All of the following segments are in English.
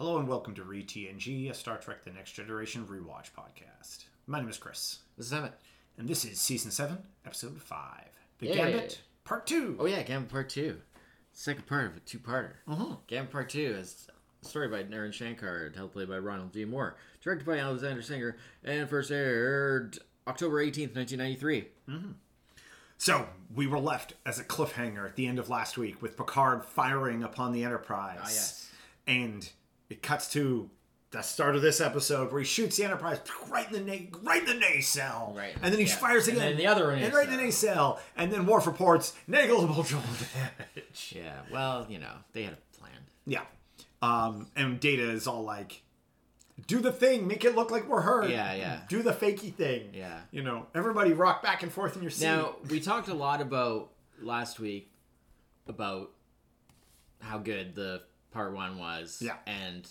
Hello and welcome to ReTNG, a Star Trek The Next Generation rewatch podcast. My name is Chris, This is Emmett. and this is Season 7, Episode 5 The Yay. Gambit, Part 2. Oh yeah, Gambit Part Two, second part of a two-parter. Mhm. Gambit Part Two is a story by Naren Shankar, teleplay by Ronald D. Moore, directed by Alexander Singer, and first aired October eighteenth, nineteen ninety-three. So, we were left as a cliffhanger at the end of last week with Picard firing upon the Enterprise. Ah, yes. And it cuts to the start of this episode where he shoots the Enterprise right in the na- right in the nacelle. Right. And then he Yeah. fires And again. then the other And right in the nacelle. nacelle. And then Worf reports negligible jolt damage. Yeah, well, you know, they had a plan. Yeah. Um, and Data is all like, do the thing, make it look like we're hurt. Yeah, yeah. Do the fakey thing. Yeah. You know, everybody rock back and forth in your seat. Now we talked a lot about last week about how good the part one was. Yeah. And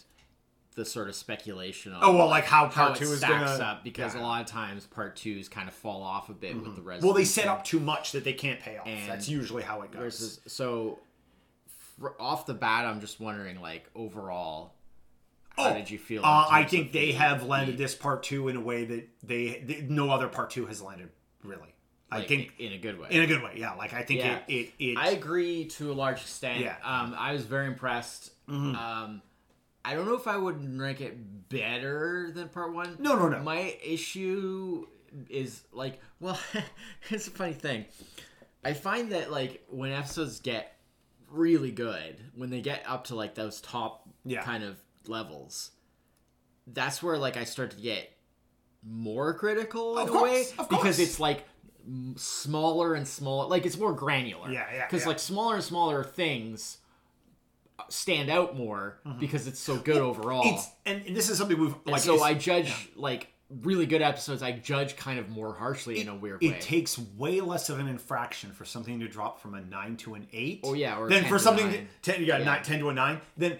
the sort of speculation on oh, well, like how how part it two is stacks gonna. up because yeah. a lot of times part twos kind of fall off a bit with the resolution. Well, they set up too much that they can't pay off. And That's usually how it goes. versus so off the bat. I'm just wondering, like overall, how Oh, did you feel? Uh, I think they the- have landed this part two in a way that they, they no other part two has landed really. I think in a good way. in a good way. Yeah, like I think Yeah. it it, it I agree to a large extent. Yeah. Mm-hmm. Um, I was very impressed. Um, I don't know if I would rank it better than part one. No, no, no. My issue is like, well, it's a funny thing. I find that like when episodes get really good, when they get up to like those top Yeah. kind of levels, that's where like I start to get more critical in Of a way of because it's like smaller and smaller like it's more granular Yeah, yeah, because yeah. like smaller and smaller things stand out more because it's so good overall Mm-hmm. it's and, and this is something we've and like so i judge like really good episodes i judge kind of more harshly in a weird it way It takes way less of an infraction for something to drop from a 9 to an 8 Oh, yeah, or than 10 for something 9. 10 yeah, Yeah. Nine, 10 to a 9 then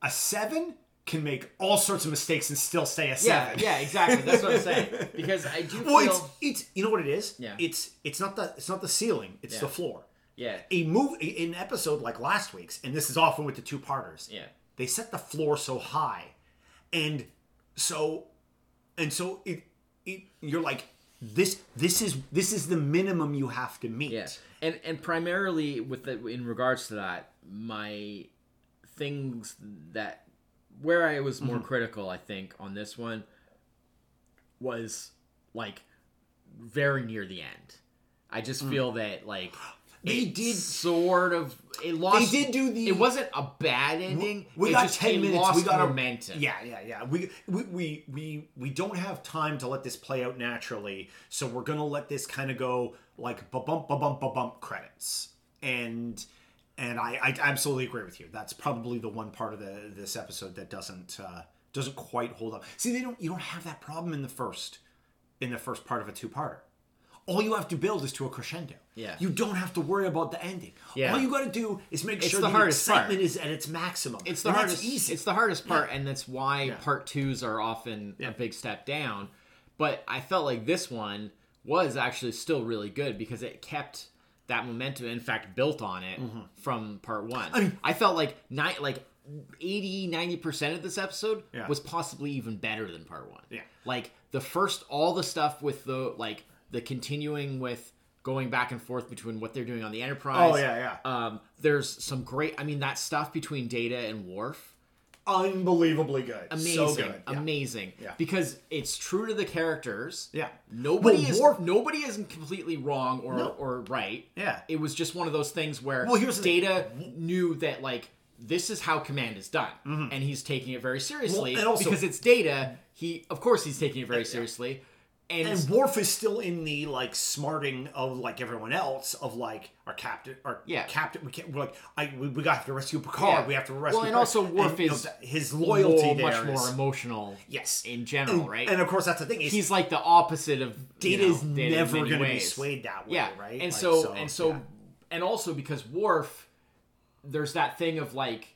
a 7 can make all sorts of mistakes and still stay a 7 yeah yeah exactly. That's what i'm saying. Because i do well feel it's it's you know what it is? Yeah. it's it's not the it's not the ceiling it's Yeah. the floor. Yeah. A move an episode like last week's and this is often with the two parters yeah. they set the floor so high and so and so it, it you're like this this is this is the minimum you have to meet. Yeah, and and primarily with the in regards to that, my things that where I was Mm-hmm. more critical, I think, on this one was like very near the end. I just feel that like Mm. They it did- sort of it lost. They did do the- It wasn't a bad ending. we it got just, 10 it minutes Lost we got momentum. yeah yeah yeah we, we we we we don't have time to let this play out naturally so we're gonna let this kind of go like ba bump ba bump ba bump credits and and I, I absolutely agree with you that's probably the one part of the this episode that doesn't uh doesn't quite hold up see they don't you don't have that problem in the first in the first part of a two-parter all you have to build is to a crescendo. Yeah. You don't have to worry about the ending. Yeah. All you got to do is make It's sure the the, hardest part. excitement is at its maximum. it's the And hardest easy. it's the hardest part and that's why part twos are often Yeah. a big step down but i felt like this one was actually still really good because it kept that momentum in fact built on it from part one i, Mm-hmm. mean- felt like ni- like 80 90% of this episode Yeah. was possibly even better than part one Yeah. like the first all the stuff with the like the continuing with going back and forth between what they're doing on the enterprise Oh, yeah, yeah. um, there's some great. I mean, that stuff between Data and Worf, unbelievably good. amazing, So good. Yeah. amazing. Yeah. Because it's true to the characters. Yeah. Nobody Well, is Worf- nobody isn't completely wrong or No. or right. Yeah. It was just one of those things where Well, here's the. Data knew that like this is how command is done, and he's taking it very seriously Mm-hmm. Well, and also- because it's Data. He of course he's taking it very seriously, and, And Worf is still in the like smarting of like everyone else of like our captain, our Yeah. captain. We can't. We're like, I we, we got to rescue Picard. Yeah. We have to rescue. Well, and Picard. also Worf you know, is his loyalty more, there much is- more emotional. Yes, in general, and, right? And of course, that's the thing. Is he's like the opposite of you Data is know, never going to be swayed that way, Yeah, right? And Like, so, and so, yeah. and also because Worf, there's that thing of like,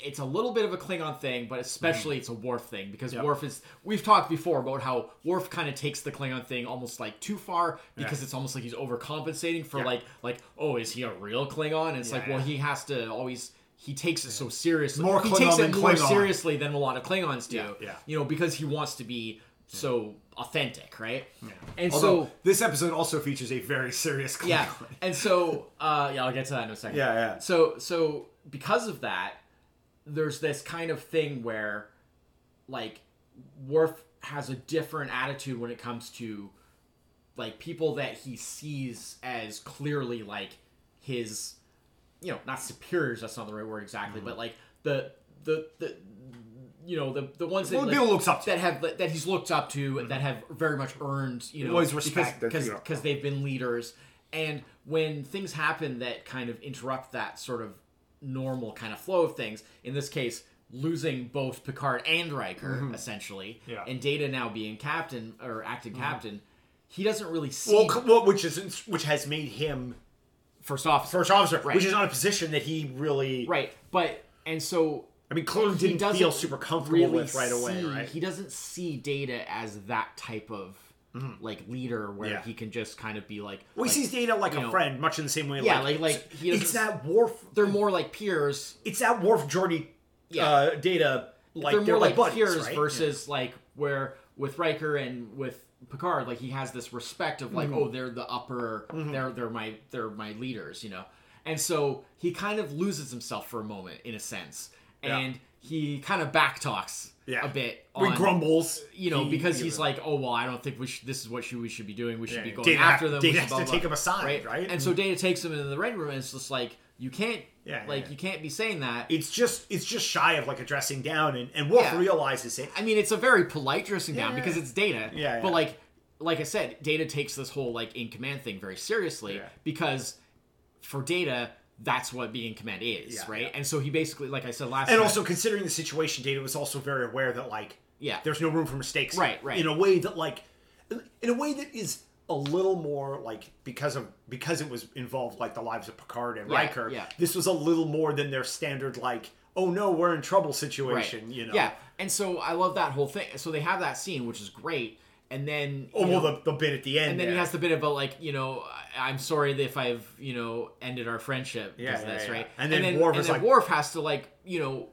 it's a little bit of a Klingon thing, but especially Mm-hmm. it's a Worf thing because Worf is. We've talked before about how Worf kind of takes the Klingon thing almost like too far because Yeah. it's almost like he's overcompensating for Yeah. like like oh is he a real Klingon? And it's like well he has to always he takes it so seriously. More he Klingon takes than it more Klingon. seriously than a lot of Klingons do. Yeah, yeah. You know, because he wants to be so authentic, right? Yeah. And Although so this episode also features a very serious Klingon. yeah, and so uh, yeah, I'll get to that in a second. Yeah, yeah. So so because of that, there's this kind of thing where, like, Worf has a different attitude when it comes to, like, people that he sees as clearly like his, you know, not superiors. That's not the right word exactly, Mm-hmm. but like the the the. You know the the ones that Well, like, looks up to. that have that he's looked up to and that have very much earned you know Always respect, because because they've been leaders and when things happen that kind of interrupt that sort of normal kind of flow of things in this case losing both Picard and Riker essentially Mm-hmm. Yeah. Mm-hmm. and Data now being captain or acting captain he doesn't really see Well, well, which is which has made him first officer first officer, Right. which is not a position that he really. right but and so I mean, clearly didn't doesn't feel super comfortable really with right away, see- right? He doesn't see Data as that type of like leader where Mm-hmm. Yeah. he can just kind of be like. well, he like- sees Data like a know- friend, much in the same way. Yeah, like, like- like, he it's doesn't- that Worf. they're more like peers. It's that Worf Geordi Yeah. uh, Data. Like they're more like, buddies, peers right? versus like where with Riker and with Picard, like he has this respect of Mm-hmm. like, oh, they're the upper, they're they're my they're my leaders, you know. And so he kind of loses himself for a moment, in a sense, Yeah. and he kind of backtalks Yeah. a bit. Yeah. We grumbles, you know, He- because he's like, oh well, I don't think we should. This is what should, we should be doing. We should be going Data after them. Data has blah, to blah, take him aside, right? And so Data takes him into the red room, and it's just like you can't, Yeah, yeah, like yeah. you can't be saying that. it's just it's just shy of like a dressing down, and and Yeah. realizes it. I mean, it's a very polite dressing down because it's Data. Yeah, But like, like I said, Data takes this whole like in command thing very seriously Yeah. because for Data, that's what being command is, Yeah, right? yeah. And so he basically, like I said last And time, also considering the situation, Data was also very aware that like yeah, there's no room for mistakes. Right, right. In a way that like in a way that is a little more like because of because it was involved like the lives of Picard and Yeah, Riker. yeah. This was a little more than their standard like oh no we're in trouble right. situation. You know. Yeah, and so I love that whole thing. So they have that scene, which is great, and then Oh well, know, the, the bit at the end. and then he has the bit about like you know I- I'm sorry if I've you know ended our friendship Yeah, because yeah, this yeah. right And then and Worf and then like- Worf has to like you know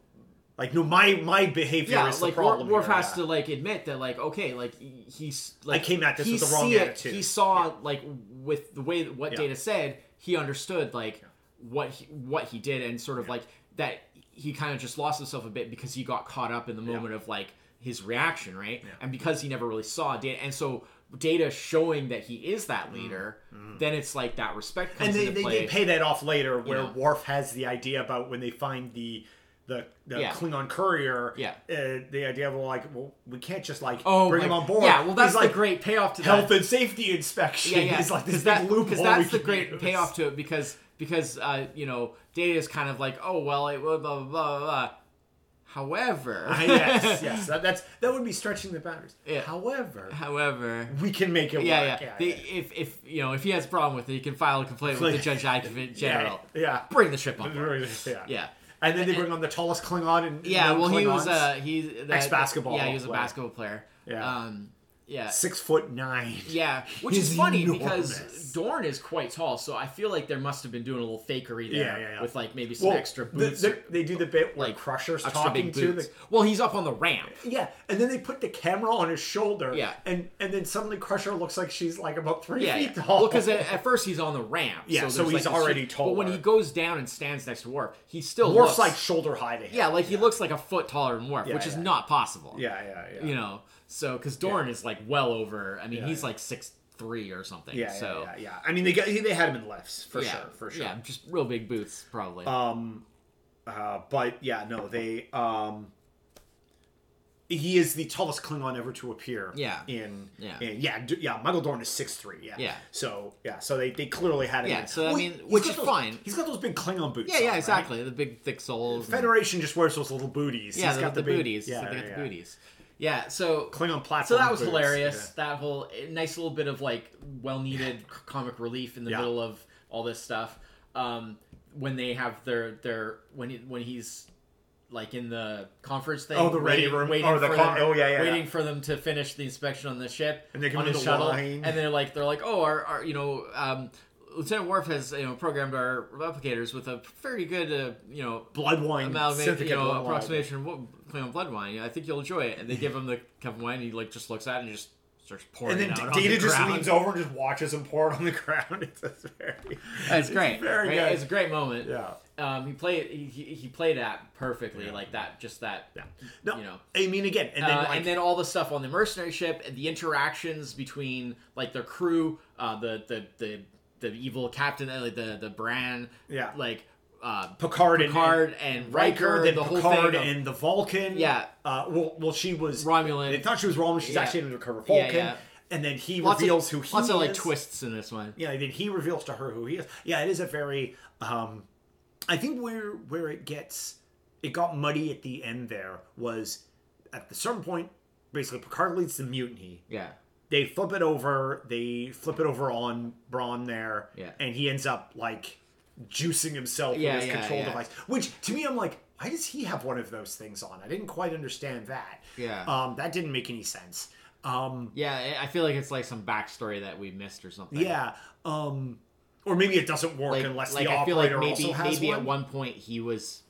like no my my behavior yeah is the like Wor- problem. Worf here, has to like admit that like okay like he's like came at this he with the wrong it- he saw like with the way what. Data said he understood like what he, what he did and sort of like that he kind of just lost himself a bit because he got caught up in the moment of like his reaction right and because he never really saw Data and so Data showing that he is that leader then it's like that respect comes Mm-hmm. and they, they, play they pay that off later where know. Worf has the idea about when they find the the, the Yeah. Klingon courier Yeah. uh, the idea of well, like well we can't just like oh bring my- him on board yeah well that's like great payoff to that health and safety inspection yeah, yeah. is like this Because big that, loophole because that's the great use. payoff to it because because uh, you know Data is kind of like oh well it, blah blah blah blah. blah. However, Ah, yes yes that, that's that would be stretching the boundaries Yeah. however however, we can make it yeah, work yeah. They, if if you know if he has a problem with it, he can file a complaint with the judge advocate general. yeah, yeah. Bring the ship on board. yeah Yeah. and then they bring on the tallest Klingon and Yeah, well, he was Klingons. uh, he Ex-basketball Yeah, he was a player. basketball player. Yeah. Um, yeah. six foot nine Yeah, which He's is funny enormous. because Dorn is quite tall, so I feel like there must have been doing a little fakery there Yeah, yeah, yeah. with like maybe some well, extra the- boots. the- they do the bit where like, Crusher's talking to the Well, he's up on the ramp. Yeah, and then they put the camera on his shoulder. Yeah. and and then suddenly Crusher looks like she's like about three Yeah, feet tall. Well, because at, at first he's on the ramp. Yeah, so there's, he's like, already tall. But when he goes down and stands next to Worf, he still Worf's looks like shoulder high to him. yeah, like he looks like a foot taller than Worf, which is not possible. yeah, yeah, yeah. you know. So because Dorn is like well over. I mean, Yeah, he's yeah. like six three or something. yeah, so yeah, yeah, yeah. I mean, they got they had him in lefts for yeah, sure, for sure. Yeah, just real big boots probably. Um, uh, but yeah, no, they um. He is the tallest Klingon ever to appear. Yeah. In Yeah. in- yeah, d- yeah. Michael Dorn is six three. Yeah. Yeah. So yeah, so they, they clearly had it. Yeah, in. so, I Well, mean, which is those- fine. He's got those big Klingon boots. yeah, yeah, on, right? exactly. The big thick soles. and- Federation just wears those little booties. yeah, He's the, got the, big- booties. Yeah, so they got yeah. the booties. Yeah, so Klingon platform. so that was boots, hilarious. That whole eh, nice little bit of like well needed comic relief in the Yeah. middle of all this stuff. Um, when they have their their when he, when he's like in the conference thing. Oh, the ready waiting, room. Waiting Oh, the for them, oh, yeah, yeah, Waiting yeah. for them to finish the inspection on the ship And they come on his the shuttle, line. and they're like they're like oh our, our you know um Lieutenant Worf has you know programmed our replicators with a very good uh, you know Blood wine, you know, blood wine. Approximation on blood wine. I think you'll enjoy it. And they give him the cup of wine, and he like just looks at it and just starts pouring And then it out Data the just ground. leans over and just watches him pour it on the ground. It's, it's very, It's great. very Right? good. It's a great moment. yeah, Um, he played he, he played that perfectly, like that, just that. yeah. No, You know. I mean again, and then Uh, like, and then all the stuff on the mercenary ship, and the interactions between like their crew, uh, the the the the evil captain, uh, like the the Baran, Yeah. like uh, Picard, and- Picard and, Riker, then the whole Picard thing. of- and the Vulcan. Yeah. Uh, well, well, she was Romulan. They thought she was Romulan. She's Yeah. actually an undercover Yeah, Vulcan. yeah. And then he lots reveals of, who he is. lots of like twists in this one. Yeah, and then he reveals to her who he is. Yeah, it is a very. Um, I think where where it gets it got muddy at the end there was at the certain point. Basically, Picard leads the mutiny. Yeah, They flip it over. They flip it over on Baran there. Yeah. and he ends up like juicing himself Yeah, with his yeah, control yeah. device. Which to me, I'm like, why does he have one of those things on? I didn't quite understand that. Yeah. um, that didn't make any sense. Um, yeah. I- feel like it's like some backstory that we missed or something. yeah, um, or maybe it doesn't work like, unless like the I feel like operator maybe also has maybe one. at one point he was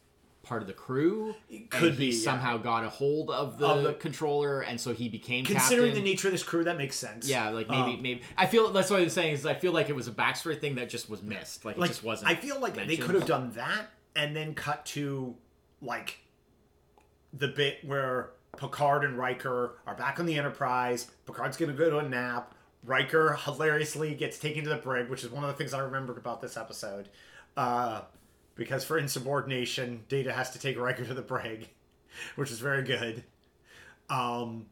part of the crew. could and be, yeah. somehow got a hold of the, Of the- controller, and so he became Considering captain. the nature of this crew, that makes sense. Yeah, like maybe Um, maybe I feel that's what I'm saying is I feel like it was a backstory thing that just was missed. Like, like it just wasn't. I feel like they could have done that and then cut to like the bit where Picard and Riker are back on the Enterprise. Picard's gonna go to a nap. Riker hilariously gets taken to the brig, which is one of the things I remembered about this episode. Uh, because for insubordination, Data has to take Riker to the brig, which is very good. Um,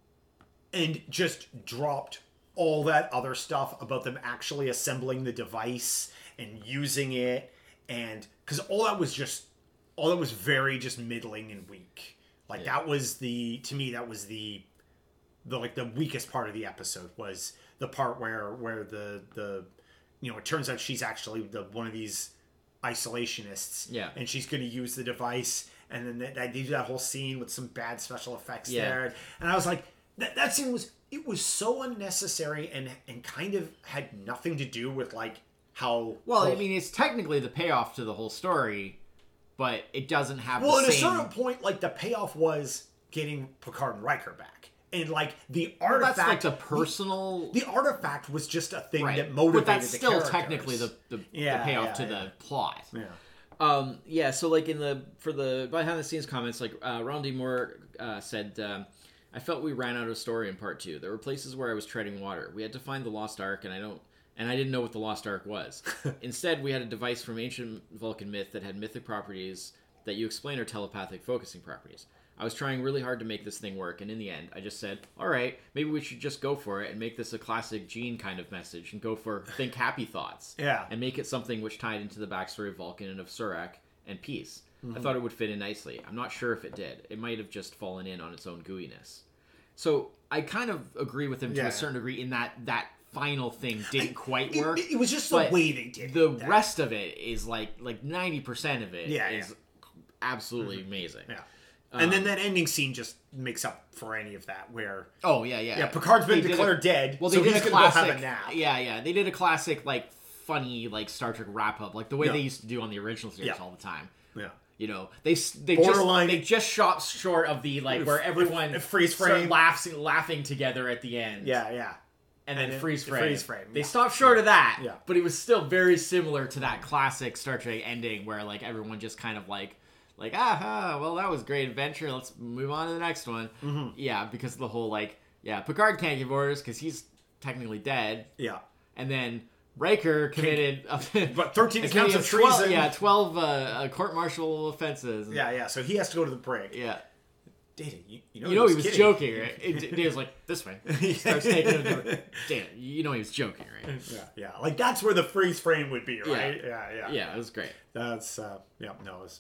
and just dropped all that other stuff about them actually assembling the device and using it and because all that was just all that was very just middling and weak like that was the to me that was the the like the weakest part of the episode was the part where where the the you know it turns out she's actually the one of these isolationists Yeah. and she's going to use the device and then they, they do that whole scene with some bad special effects Yeah. there and i was like that, that scene was it was so unnecessary and and kind of had nothing to do with like how Well, I mean, it's technically the payoff to the whole story, but it doesn't have well at a certain point like the payoff was getting picard and riker back and like the Well, artifact that's like the personal. the artifact was just a thing right. that motivated but that's the still characters. technically the, the, Yeah, the payoff yeah, to yeah. the plot. yeah Um, yeah, so like in the for the behind the scenes comments, like uh, Ron D. Moore uh, said, um, I felt we ran out of story in part two. There were places where I was treading water. We had to find the lost ark, and I don't, and I didn't know what the lost ark was. Instead, we had a device from ancient Vulcan myth that had mythic properties that you explain are telepathic focusing properties. I was trying really hard to make this thing work, and in the end, I just said, "All right, maybe we should just go for it and make this a classic Gene kind of message, and go for think happy thoughts." Yeah. and make it something which tied into the backstory of Vulcan and of Surak and peace. Mm-hmm. I thought it would fit in nicely. I'm not sure if it did. It might have just fallen in on its own gooiness. So I kind of agree with him to a certain degree in that that final thing didn't quite it, work. it was just the way they did the that. rest of it is like like 90% of it is Yeah, yeah. absolutely amazing. yeah and then uh-huh. that ending scene just makes up for any of that where Oh yeah, yeah. yeah picard's been They did a- declared dead Well, they so did he's a gonna classic. go have a nap Yeah, yeah. They did a classic like funny like Star Trek wrap up, like the way Yeah. they used to do on the original series Yeah. all the time. yeah You know, they s- they Borderline- just they just shot short of the like where everyone f- freeze frame. laughing laughing together at the end. yeah yeah and then And then freeze frame. freeze frame, They yeah. stopped short of that. Yeah. but it was still very similar to that classic Star Trek ending where like everyone just kind of like like aha well that was great adventure. Let's move on to the next one. Mm-hmm. yeah because of the whole like yeah Picard can't give orders because he's technically dead. Yeah. And then Riker committed but 13 counts of committed 12 treason. yeah 12 uh, uh, court martial offenses. Yeah yeah so he has to go to the brig yeah. Data, you, you know, you know he was kidding. joking right? It, was like this way. He starts taking him to damn you know he was joking right? Yeah yeah like that's where the freeze frame would be right? Yeah yeah. Yeah it was great. That's uh yeah no it was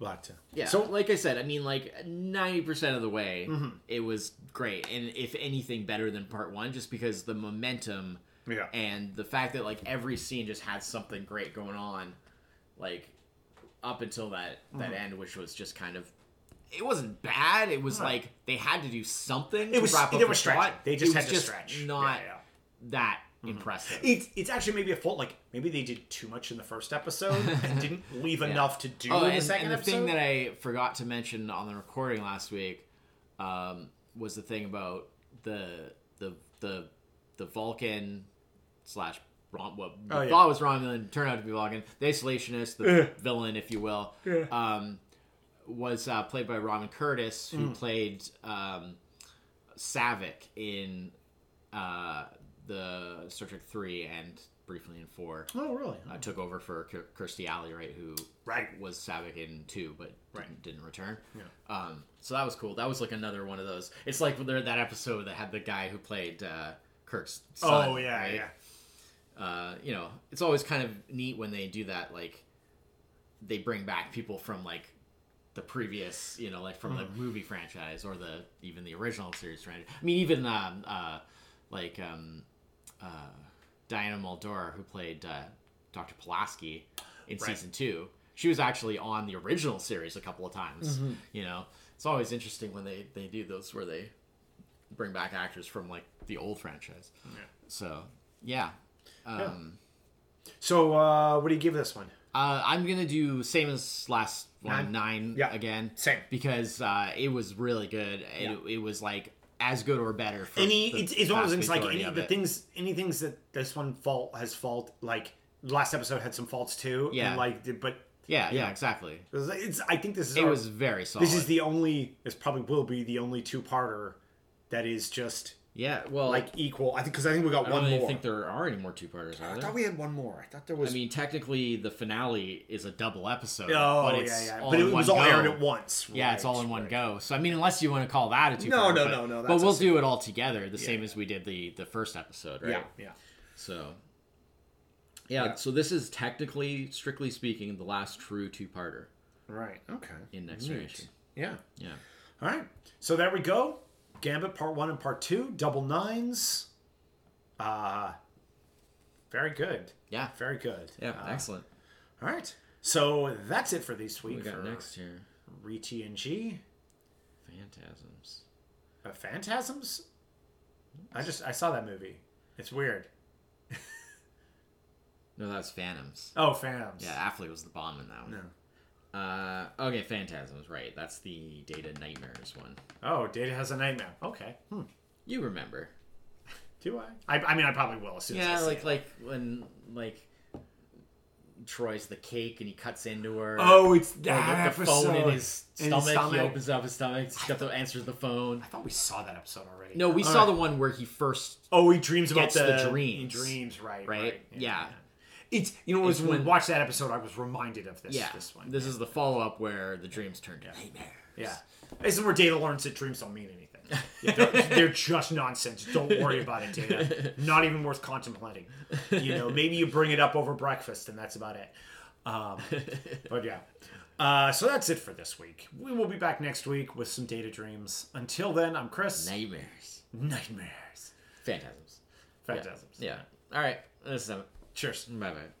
uh, Yeah. so like I said, I mean, like ninety percent of the way, it was great, and if anything, better than part one, just because the momentum yeah and the fact that like every scene just had something great going on, like up until that that Mm-hmm. end, which was just kind of. It wasn't bad. It was like they had to do something. It to was- wrap up they the were stretching. They just It was had to stretch. Not Yeah, yeah. that impressive. It's it's actually maybe a fault. Like maybe they did too much in the first episode and didn't leave enough to do Oh, in and, the second and the episode. thing that I forgot to mention on the recording last week um, was the thing about the the the the Vulcan slash Rom- what we Oh, yeah. thought was Romulan turned out to be Vulcan. The isolationist, the villain, if you will, um, was uh, played by Robin Curtis, who played um, Saavik in uh, the Star Trek three and briefly in four oh really? uh, took over for Kir- Kirstie Alley, right? Who Right. was Saavik in two, but Right. didn't, didn't return. Yeah. Um, so that was cool. That was like another one of those. It's like there that episode that had the guy who played uh, Kirk's son. oh yeah, right? yeah. Uh, you know, it's always kind of neat when they do that. Like they bring back people from like the previous, you know, like from Hmm. the movie franchise or the even the original series franchise. I mean, even um, uh, like um, uh, Diana Muldaur, who played uh, Dr. Pulaski in Right. season two, she was actually on the original series a couple of times. Mm-hmm. You know, it's always interesting when they they do those where they bring back actors from like the old franchise. Yeah. So yeah. Um, So uh, what do you give this one? uh, I'm gonna do same as last one, Nine? nine Yeah. again. Same. because uh, it was really good. Yeah. It, it was like as good or better. For Any the it's, it's one of those things like any the it. things any things that this one fault has fault like last episode had some faults too. Yeah. And like but Yeah, yeah, exactly. it's, it's I think this is It our- was very solid. this is the only this probably will be the only two parter that is just yeah. Well, like equal. I think because I think we got. I one don't even more. think there are any more two parters. I thought we had one more. I thought there was. I mean, technically, the finale is a double episode. oh but yeah, it's yeah. all But in it was one all go. aired at once. Yeah, it's Right, all in one right. go. So I mean, unless you want to call that a two. No, no, but, no, no, But that's we'll a- do it all together, the same as we did the the first episode, right? Yeah, yeah. So, yeah, Yeah. So this is technically, strictly speaking, the last true two-parter Right. Okay. in Next Neat. Generation. Yeah. Yeah. All right. So there we go. Gambit Part One and Part Two, double nines. Uh very good. Yeah. Very good. Yeah. Uh, excellent. All right. So that's it for this What we got for next here? ReTNG. Phantasms. Uh, Phantasms. I just I saw that movie. It's weird. No, that's Phantoms. Oh, Phantoms. Yeah, Affleck was the bomb in that one. No. Uh, okay, Phantasms, right. That's the Data Nightmares one. Oh, Data has a nightmare. Okay. Hmm. You remember. Do I? I? I mean, I probably will as soon as I Yeah, see like it. like when like Troi's the cake and he cuts into her. Oh, it's that the, the phone in his In stomach. He opens up his stomach. He's got the answers the phone. I thought we saw that episode already. No, we All saw right. the one where he first. Oh, he dreams about the, the dreams. He dreams, right? Right? Right. Yeah. It's you know It's when we watched that episode, I was reminded of this. Yeah, This one. This is the follow up where the dreams turned to nightmares. yeah. This is where Data learns that dreams don't mean anything. Yeah, they're, they're just nonsense. Don't worry about it, Data. Not even worth contemplating. You know, maybe you bring it up over breakfast, and that's about it. Um, but yeah. Uh, so that's it for this week. We will be back next week with some Data dreams. Until then, I'm Chris. Nightmares. Nightmares. Phantasms. Phantasms. Yeah. All right. This is it. Cheers. Bye bye.